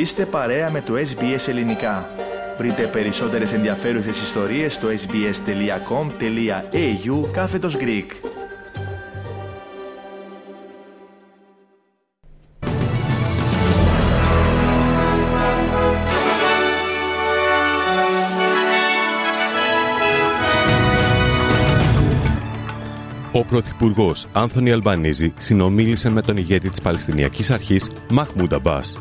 Είστε παρέα με το SBS Ελληνικά. Βρείτε περισσότερες ενδιαφέρουσες ιστορίες στο sbs.com.au κάθετος Greek. Ο Πρωθυπουργός Άνθονι Αλμπανίζη συνομίλησε με τον ηγέτη της Παλαιστινιακής Αρχής Μαχμούντα Μπάς.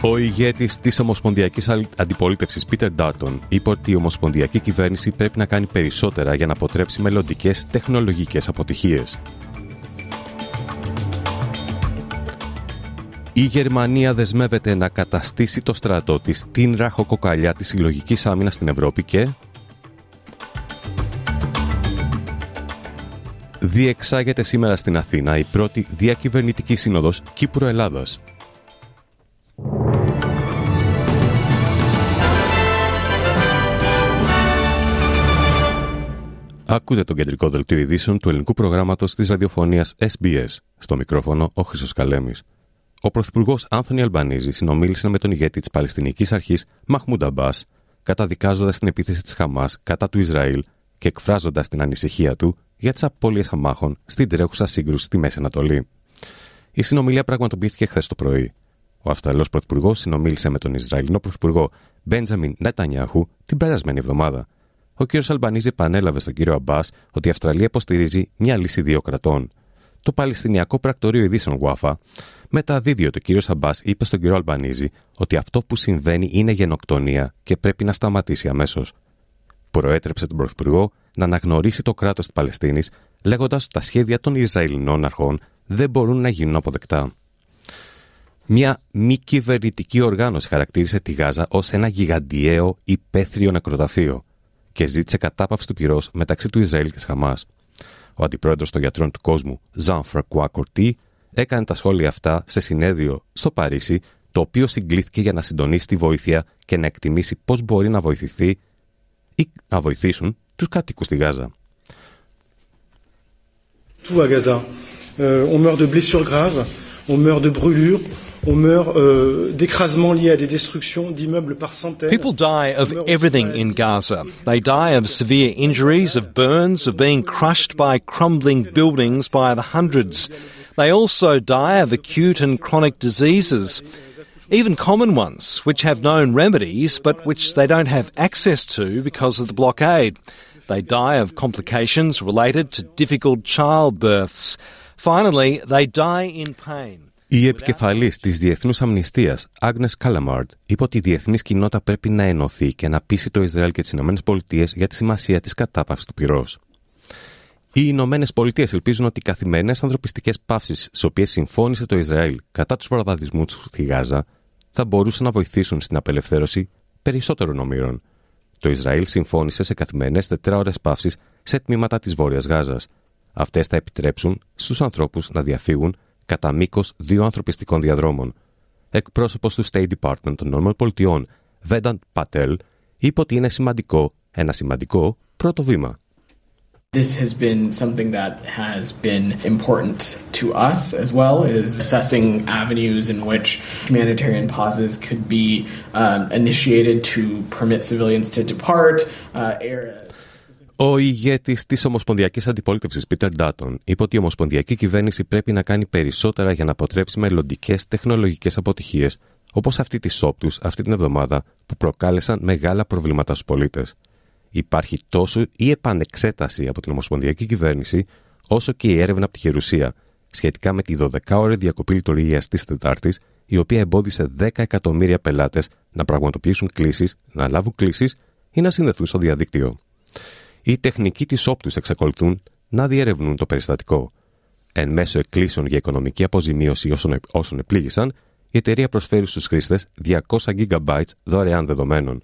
Ο ηγέτης της Ομοσπονδιακής Αντιπολίτευσης, Πίτερ Ντάρτον, είπε ότι η Ομοσπονδιακή Κυβέρνηση πρέπει να κάνει περισσότερα για να αποτρέψει μελλοντικές τεχνολογικές αποτυχίες. Η Γερμανία δεσμεύεται να καταστήσει το στρατό της την ραχοκοκαλιά της συλλογικής άμυνας στην Ευρώπη και διεξάγεται σήμερα στην Αθήνα η πρώτη διακυβερνητική σύνοδος Κύπρο-Ελλάδας. Ακούτε τον κεντρικό δελτίο ειδήσεων του ελληνικού προγράμματος της ραδιοφωνίας SBS. Στο μικρόφωνο ο Χρυσός Καλέμης. Ο Πρωθυπουργός Άνθονι Αλμπανίζη συνομίλησε με τον ηγέτη της Παλαιστινικής Αρχής Μαχμούντα Μπά, καταδικάζοντας την επίθεση της Χαμάς κατά του Ισραήλ και εκφράζοντας την ανησυχία του για τις απώλειες αμάχων στην τρέχουσα σύγκρουση στη Μέση Ανατολή. Η συνομιλία πραγματοποιήθηκε χθες το πρωί. Ο Αυστραλός Πρωθυπουργός συνομίλησε με τον Ισραηλινό Πρωθυπουργό Μπέντζαμιν Νετανιάχου την περασμένη εβδομάδα ο κ. Αλμπανίζη επανέλαβε στον κύριο Αμπάς ότι η Αυστραλία υποστηρίζει μια λύση δύο κρατών. Το Παλαιστινιακό Πρακτορείο Ειδήσεων Γουάφα μεταδίδει ότι ο κ. Αμπάς είπε στον κ. Αλμπανίζη ότι αυτό που συμβαίνει είναι γενοκτονία και πρέπει να σταματήσει αμέσως. Προέτρεψε τον Πρωθυπουργό να αναγνωρίσει το κράτος της Παλαιστίνης, λέγοντας ότι τα σχέδια των Ισραηλινών αρχών δεν μπορούν να γίνουν αποδεκτά. Μια μη κυβερνητική οργάνωση χαρακτήρισε τη Γάζα ως ένα γιγαντιαίο υπαίθριο νεκροταφείο και ζήτησε κατάπαυση του πυρός μεταξύ του Ισραήλ και της Χαμάς. Ο αντιπρόεδρος των γιατρών του κόσμου, Ζαν Φρακουά Κορτί, έκανε τα σχόλια αυτά σε συνέδριο στο Παρίσι, το οποίο συγκλήθηκε για να συντονίσει τη βοήθεια και να εκτιμήσει πώς μπορεί να βοηθηθεί ή να βοηθήσουν τους κατοίκους στη Γάζα. Tout à Gaza. Euh, on meurt de blessures graves, on meurt de brûlures, on meurt euh, d'écrasements liés à des destructions d'immeubles par centaines. People die of everything in Gaza. They die of severe injuries, of burns, of being crushed by crumbling buildings by the hundreds. They also die of acute and chronic diseases. Even common ones, which have known remedies but which they don't have access to because of the blockade. They die of complications related to difficult childbirths. Finally, they die in pain. Η επικεφαλής της Διεθνούς Αμνηστίας, Άγνες Καλαμάρντ, είπε ότι η διεθνής κοινότητα πρέπει να ενωθεί και να πείσει το Ισραήλ και τις Ηνωμένες Πολιτείες για τη σημασία της κατάπαυσης του πυρός. Οι Ηνωμένες Πολιτείες ελπίζουν ότι οι καθημερινές ανθρωπιστικές παύσεις, στις οποίες συμφώνησε το Ισραήλ κατά του βορραδισμού τους στη Γάζα, θα μπορούσαν να βοηθήσουν στην απελευθέρωση περισσότερων ομήρων. Το Ισραήλ συμφώνησε σε καθημερινές τετράωρες παύσεις σε τμήματα της Βόρειας Γάζας. Αυτές θα επιτρέψουν στους ανθρώπους να διαφύγουν κατά μήκο δύο ανθρωπιστικών διαδρόμων. Εκπρόσωπο του State Department των ΗΠΑ, Vedant Patel, είπε ότι είναι σημαντικό, ένα σημαντικό πρώτο βήμα. This has been something that has been important to us as well, is assessing avenues in which humanitarian pauses could be um, initiated to permit civilians to depart. Uh, ο ηγέτης της Ομοσπονδιακής Αντιπολίτευσης, Πίτερ Ντάτον, είπε ότι η Ομοσπονδιακή Κυβέρνηση πρέπει να κάνει περισσότερα για να αποτρέψει μελλοντικές τεχνολογικές αποτυχίες, όπως αυτή της Όπτους αυτή την εβδομάδα, που προκάλεσαν μεγάλα προβλήματα στους πολίτες. Υπάρχει τόσο η επανεξέταση από την Ομοσπονδιακή Κυβέρνηση, όσο και η έρευνα από τη Γερουσία σχετικά με τη 12ωρη διακοπή λειτουργίας της Τετάρτης, η οποία εμπόδισε 10 εκατομμύρια πελάτες να πραγματοποιήσουν κλήσεις, να λάβουν κλήσεις ή να συνδεθούν στο διαδίκτυο. Οι τεχνικοί της όπτους εξακολουθούν να διερευνούν το περιστατικό. Εν μέσω εκκλήσεων για οικονομική αποζημίωση όσων, όσων επλήγησαν, η εταιρεία προσφέρει στους χρήστες 200 GB δωρεάν δεδομένων.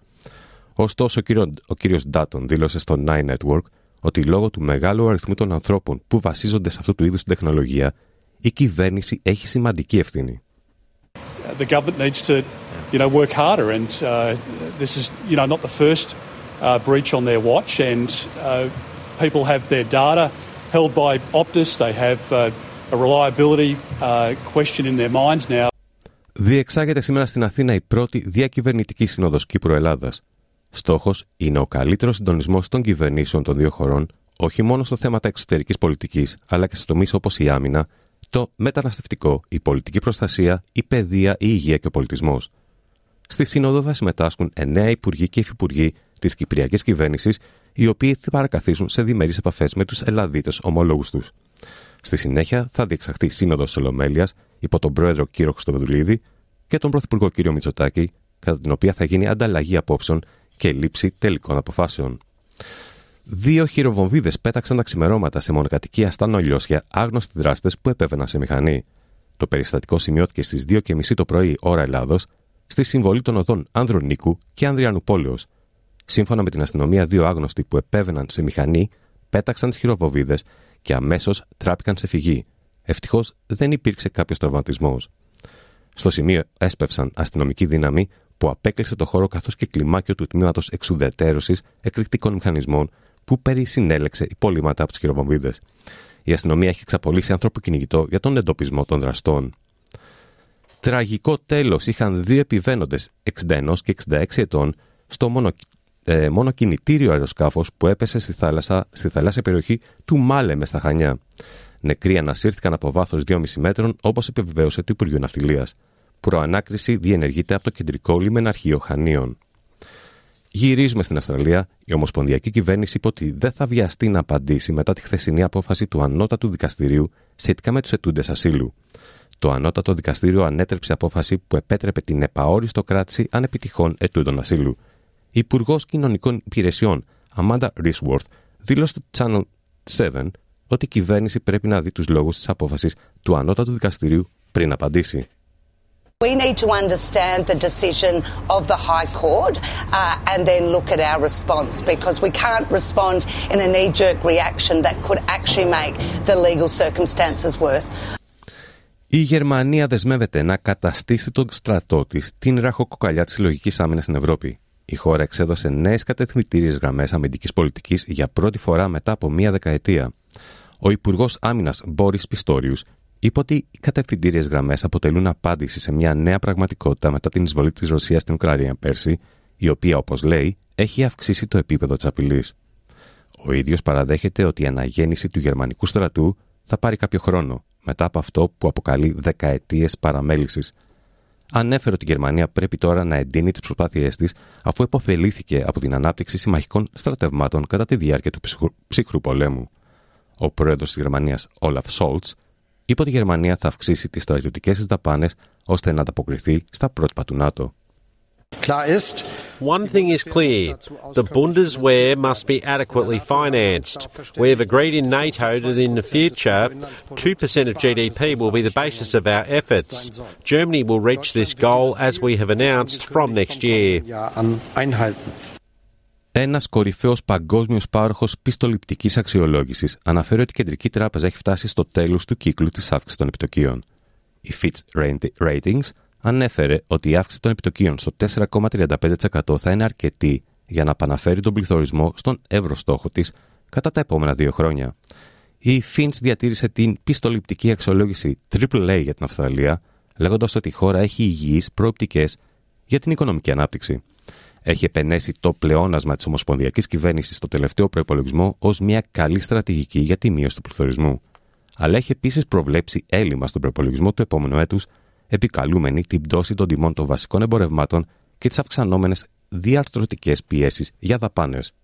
Ωστόσο, ο κύριος Ντάτον δήλωσε στο Nine Network ότι λόγω του μεγάλου αριθμού των ανθρώπων που βασίζονται σε αυτού του είδους την τεχνολογία, η κυβέρνηση έχει σημαντική ευθύνη. The government needs to, you know, work harder, and uh, this is, you know, not the first uh, breach on their watch, and uh, people have their data held by Optus. They have uh, a reliability uh, question in their minds now. Διεξάγεται σήμερα στην Αθήνα η πρώτη διακυβερνητική σύνοδος Κύπρου-Ελλάδα. Στόχος είναι ο καλύτερος συντονισμός των κυβερνήσεων των δύο χωρών, όχι μόνο στο θέματα εξωτερικής πολιτικής, αλλά και σε τομείς όπως η άμυνα, το μεταναστευτικό, η πολιτική προστασία, η παιδεία, η υγεία και ο πολιτισμός. Στη Σύνοδο θα συμμετάσχουν εννέα υπουργοί και υφυπουργοί της Κυπριακής κυβέρνησης, οι οποίοι θα παρακαθίσουν σε διμερείς επαφές με τους Ελλαδίτες ομολόγου τους. Στη συνέχεια θα διεξαχθεί Σύνοδος Ολομέλειας υπό τον πρόεδρο κύριο Χρυστοβεδουλίδη και τον πρωθυπουργό κύριο Μητσοτάκη, κατά την οποία θα γίνει ανταλλαγή απόψεων και λήψη τελικών αποφάσεων. Δύο χειροβομβίδες πέταξαν τα ξημερώματα σε μονοκατοικία στα Νολιώσια άγνωστοι δράστες που επέβαιναν σε μηχανή. Το περιστατικό σημειώθηκε στις 2.30 το πρωί ώρα Ελλάδος στη συμβολή των οδών Ανδρονίκου και Ανδριανουπόλεω. Σύμφωνα με την αστυνομία, δύο άγνωστοι που επέβαιναν σε μηχανή πέταξαν τις χειροβοβίδες και αμέσως τράπηκαν σε φυγή. Ευτυχώς δεν υπήρξε κάποιος τραυματισμός. Στο σημείο έσπευσαν αστυνομική δύναμη που απέκλεισε το χώρο καθώς και κλιμάκιο του τμήματος εξουδετέρωση εκρηκτικών μηχανισμών που περισυνέλεξε υπόλοιπα από τις χειροβομβίδε. Η αστυνομία έχει εξαπολύσει άνθρωπο κυνηγητό για τον εντοπισμό των δραστών. Τραγικό τέλος είχαν δύο επιβαίνοντες 61 και 66 ετών στο μονο, ε, μονοκινητήριο αεροσκάφος που έπεσε στη, θάλασσα, στη θαλάσσια περιοχή του Μάλεμε στα Χανιά. Νεκροί ανασύρθηκαν από βάθος 2,5 μέτρων, όπως επιβεβαίωσε το Υπουργείο Ναυτιλίας. Προανάκριση διενεργείται από το κεντρικό λιμεναρχείο Χανίων. Γυρίζουμε στην Αυστραλία. Η Ομοσπονδιακή Κυβέρνηση είπε ότι δεν θα βιαστεί να απαντήσει μετά τη χθεσινή απόφαση του Ανώτατου Δικαστηρίου σχετικά με τους ετούντες ασύλου. Το Ανώτατο Δικαστήριο ανέτρεψε απόφαση που επέτρεπε την επαόριστο κράτηση ανεπιτυχών ετούντων ασύλου. Η Υπουργός Κοινωνικών Υπηρεσιών, Amanda Risworth, δήλωσε στο Channel 7 ότι η κυβέρνηση πρέπει να δει τους λόγους της απόφασης του Ανώτατου Δικαστηρίου πριν απαντήσει. We need to understand the decision of the High Court uh, and then look at our response because we can't respond in a knee jerk reaction that could actually make the legal circumstances worse. Η Γερμανία δεσμεύεται να καταστήσει τον στρατό της την ραχοκοκαλιά της συλλογικής άμυνας στην Ευρώπη. Η χώρα εξέδωσε νέες κατευθυντήριες γραμμές αμυντικής πολιτικής για πρώτη φορά μετά από μία δεκαετία. Ο Υπουργός Άμυνας Μπόρις Πιστόριους είπε ότι οι κατευθυντήριες γραμμές αποτελούν απάντηση σε μια νέα πραγματικότητα μετά την εισβολή της Ρωσίας στην Ουκρανία πέρσι, η οποία, όπως λέει, έχει αυξήσει το επίπεδο της απειλής. Ο ίδιος παραδέχεται ότι η αναγέννηση του γερμανικού στρατού θα πάρει κάποιο χρόνο, μετά από αυτό που αποκαλεί δεκαετίες παραμέλησης. Ανέφερε ότι η Γερμανία πρέπει τώρα να εντείνει τις προσπάθειές της, αφού επωφελήθηκε από την ανάπτυξη συμμαχικών στρατευμάτων κατά τη διάρκεια του ψυχρού πολέμου. Ο πρόεδρος της Γερμανίας, Όλαφ Σόλτς, είπε ότι η Γερμανία θα αυξήσει τις στρατιωτικές της δαπάνες ώστε να ανταποκριθεί στα πρότυπα του ΝΑΤΟ. One thing is clear the Bundeswehr must be adequately financed. We have agreed in NATO that in the future, 2% of GDP will be the basis of our efforts. Germany will reach this goal, as we have announced, from next year. Ένα κορυφαίο παγκόσμιο πάροχο πιστοληπτική αξιολόγηση αναφέρει ότι η Κεντρική Τράπεζα έχει φτάσει στο τέλο του κύκλου τη αύξηση των επιτοκίων. Η Fitch Ratings ανέφερε ότι η αύξηση των επιτοκίων στο 4,35% θα είναι αρκετή για να επαναφέρει τον πληθωρισμό στον ευρωστόχο της κατά τα επόμενα δύο χρόνια. Η Fitch διατήρησε την πιστοληπτική αξιολόγηση AAA για την Αυστραλία, λέγοντας ότι η χώρα έχει υγιείς προοπτικές για την οικονομική ανάπτυξη έχει επενέσει το πλεόνασμα της Ομοσπονδιακής Κυβέρνησης στο τελευταίο προπολογισμό ως μια καλή στρατηγική για τη μείωση του πληθωρισμού. Αλλά έχει επίσης προβλέψει έλλειμμα στον προπολογισμό του επόμενου έτους, επικαλούμενη την πτώση των τιμών των βασικών εμπορευμάτων και τις αυξανόμενες διαρθρωτικές πιέσεις για δαπάνες.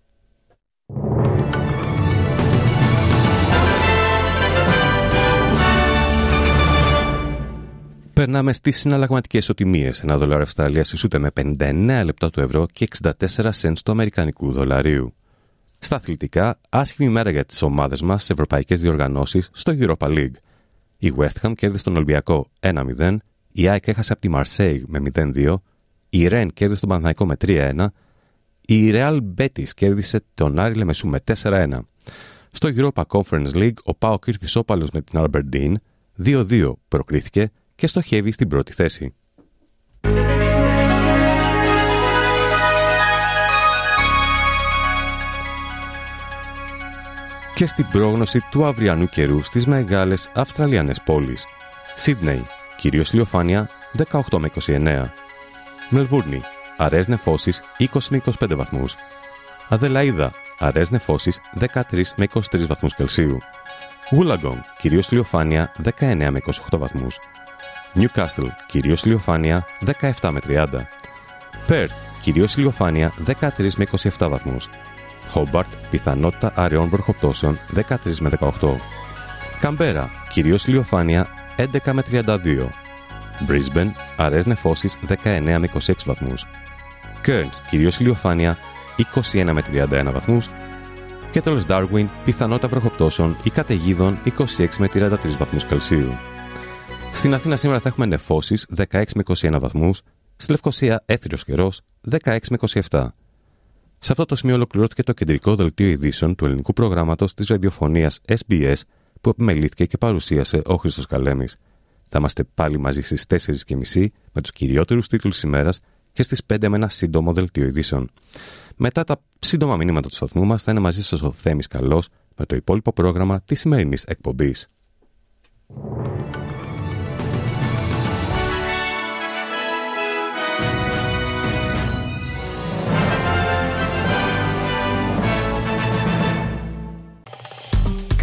Περνάμε στις συναλλαγματικές οτιμίες. Ένα δολάριο Αυστραλίας ισούται με 59 λεπτά του ευρώ και 64 cents του Αμερικανικού δολαρίου. Στα αθλητικά, άσχημη μέρα για τις ομάδες μας στις ευρωπαϊκές διοργανώσεις στο Europa League. Η West Ham κέρδισε τον Ολυμπιακό 1-0, η ΑΕΚ έχασε από τη Marseille με 0-2, η Ren κέρδισε τον Παναθηναϊκό με 3-1, η Real Betis κέρδισε τον Άρη Λεμεσού με 4-1. Στο Europa Conference League, ο Πάοκ ήρθε ισόπαλος με την Aberdeen, 2-2 προκρίθηκε και στοχεύει στην πρώτη θέση. και στην πρόγνωση του αυριανού καιρού στις μεγάλες Αυστραλιανές πόλεις. Σίδνεϊ, κυρίως ηλιοφάνεια 18 με 29. Μελβούρνη, αραιές νεφώσεις 20 με 25 βαθμούς. Αδελαίδα, αραιές νεφώσεις 13 με 23 βαθμούς Κελσίου. Wollongong, κυρίως ηλιοφάνεια 19 με 28 βαθμούς. Newcastle, κυρίως ηλιοφάνεια 17 με 30. Perth, κυρίως ηλιοφάνεια 13 με 27 βαθμούς. Hobart, πιθανότητα αραιών βροχοπτώσεων 13 με 18. Καμπέρα, κυρίως ηλιοφάνεια 11 με 32. Brisbane, αραιές νεφώσεις 19 με 26 βαθμούς. Cairns, κυρίως ηλιοφάνεια 21 με 31 βαθμούς. Και τέλος Darwin, πιθανότητα βροχοπτώσεων ή καταιγίδων 26 με 33 βαθμούς Κελσίου. Στην Αθήνα σήμερα θα έχουμε νεφώσεις 16 με 21 βαθμούς, στη Λευκοσία έθριος καιρός 16 με 27. Σε αυτό το σημείο ολοκληρώθηκε το κεντρικό δελτίο ειδήσεων του ελληνικού προγράμματος της ραδιοφωνίας SBS που επιμελήθηκε και παρουσίασε ο Χρήστος Καλέμης. Θα είμαστε πάλι μαζί στις 4.30 με τους κυριότερους τίτλους ημέρας και στις 5 με ένα σύντομο δελτίο ειδήσεων. Μετά τα σύντομα μηνύματα του σταθμού μας θα είναι μαζί σας ο Θέμης Καλός με το υπόλοιπο πρόγραμμα της σημερινής εκπομπής.